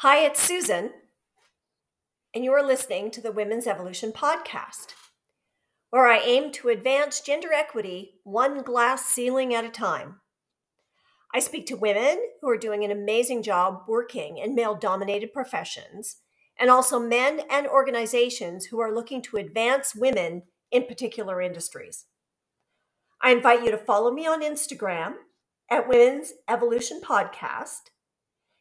Hi, it's Susan, and you are listening to the Women's Evolution Podcast, where I aim to advance gender equity one glass ceiling at a time. I speak to women who are doing an amazing job working in male dominated professions, and also men and organizations who are looking to advance women in particular industries. I invite you to follow me on Instagram at Women's Evolution Podcast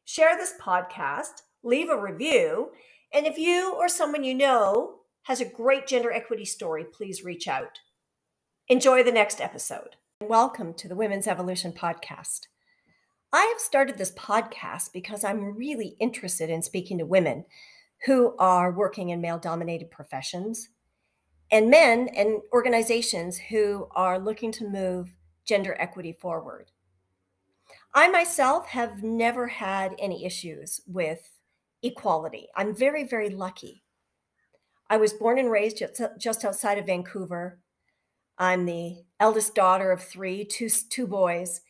share this podcast, leave a review, and if you or someone you know has a great gender equity story, please reach out. Enjoy the next episode. Welcome to the Women's Evolution Podcast. I have started this podcast because I'm really interested in speaking to women who are working in male dominated professions and men and organizations who are looking to move gender equity forward. I myself have never had any issues with equality. I'm very, very lucky. I was born and raised just outside of Vancouver. I'm the eldest daughter of three, two, two boys.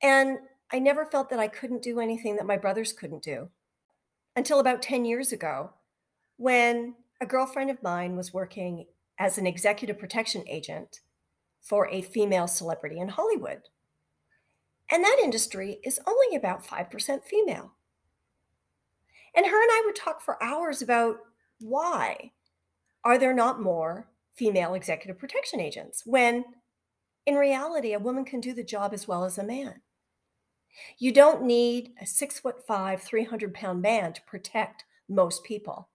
And I never felt that I couldn't do anything that my brothers couldn't do until about 10 years ago when a girlfriend of mine was working as an executive protection agent for a female celebrity in Hollywood. And that industry is only about 5% female. And her and I would talk for hours about why are there not more female executive protection agents when in reality a woman can do the job as well as a man. You don't need a six foot five, 300 pound man to protect most people.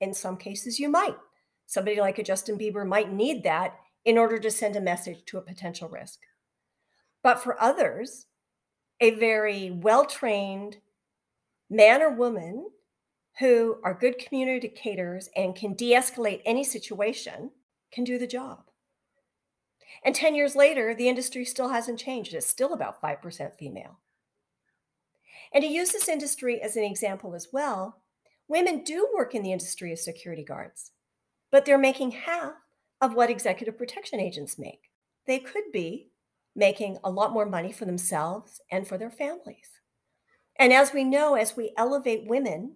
In some cases, you might. Somebody like a Justin Bieber might need that in order to send a message to a potential risk. But for others, a very well trained man or woman who are good communicators and can de escalate any situation can do the job. And 10 years later, the industry still hasn't changed. It's still about 5% female. And to use this industry as an example as well, women do work in the industry as security guards, but they're making half of what executive protection agents make. They could be making a lot more money for themselves and for their families. And as we know, as we elevate women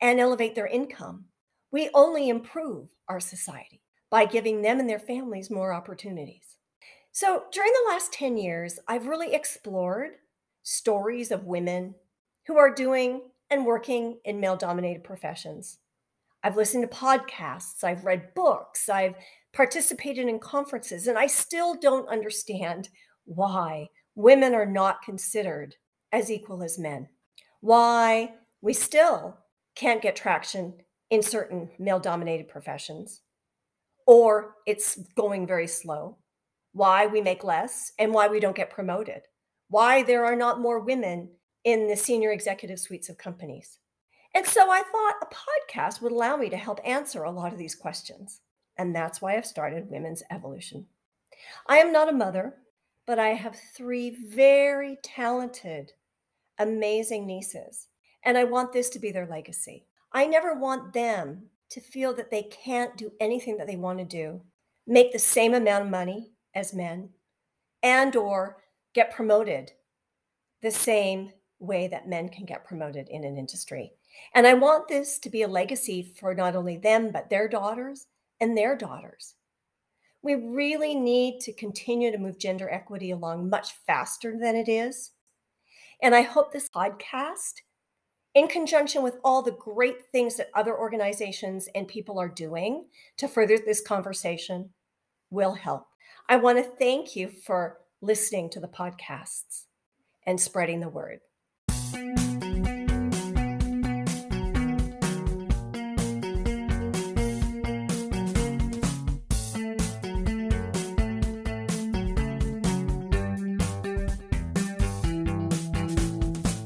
and elevate their income, we only improve our society by giving them and their families more opportunities. So during the last 10 years, I've really explored stories of women who are doing and working in male dominated professions. I've listened to podcasts, I've read books, I've participated in conferences, and I still don't understand why women are not considered as equal as men, why we still can't get traction in certain male dominated professions, or it's going very slow, why we make less, and why we don't get promoted, why there are not more women in the senior executive suites of companies. And so I thought a podcast would allow me to help answer a lot of these questions. And that's why I've started Women's Evolution. I am not a mother but I have three very talented, amazing nieces. And I want this to be their legacy. I never want them to feel that they can't do anything that they want to do, make the same amount of money as men, and or get promoted the same way that men can get promoted in an industry. And I want this to be a legacy for not only them, but their daughters and their daughters we really need to continue to move gender equity along much faster than it is. And I hope this podcast, in conjunction with all the great things that other organizations and people are doing to further this conversation, will help. I want to thank you for listening to the podcasts and spreading the word.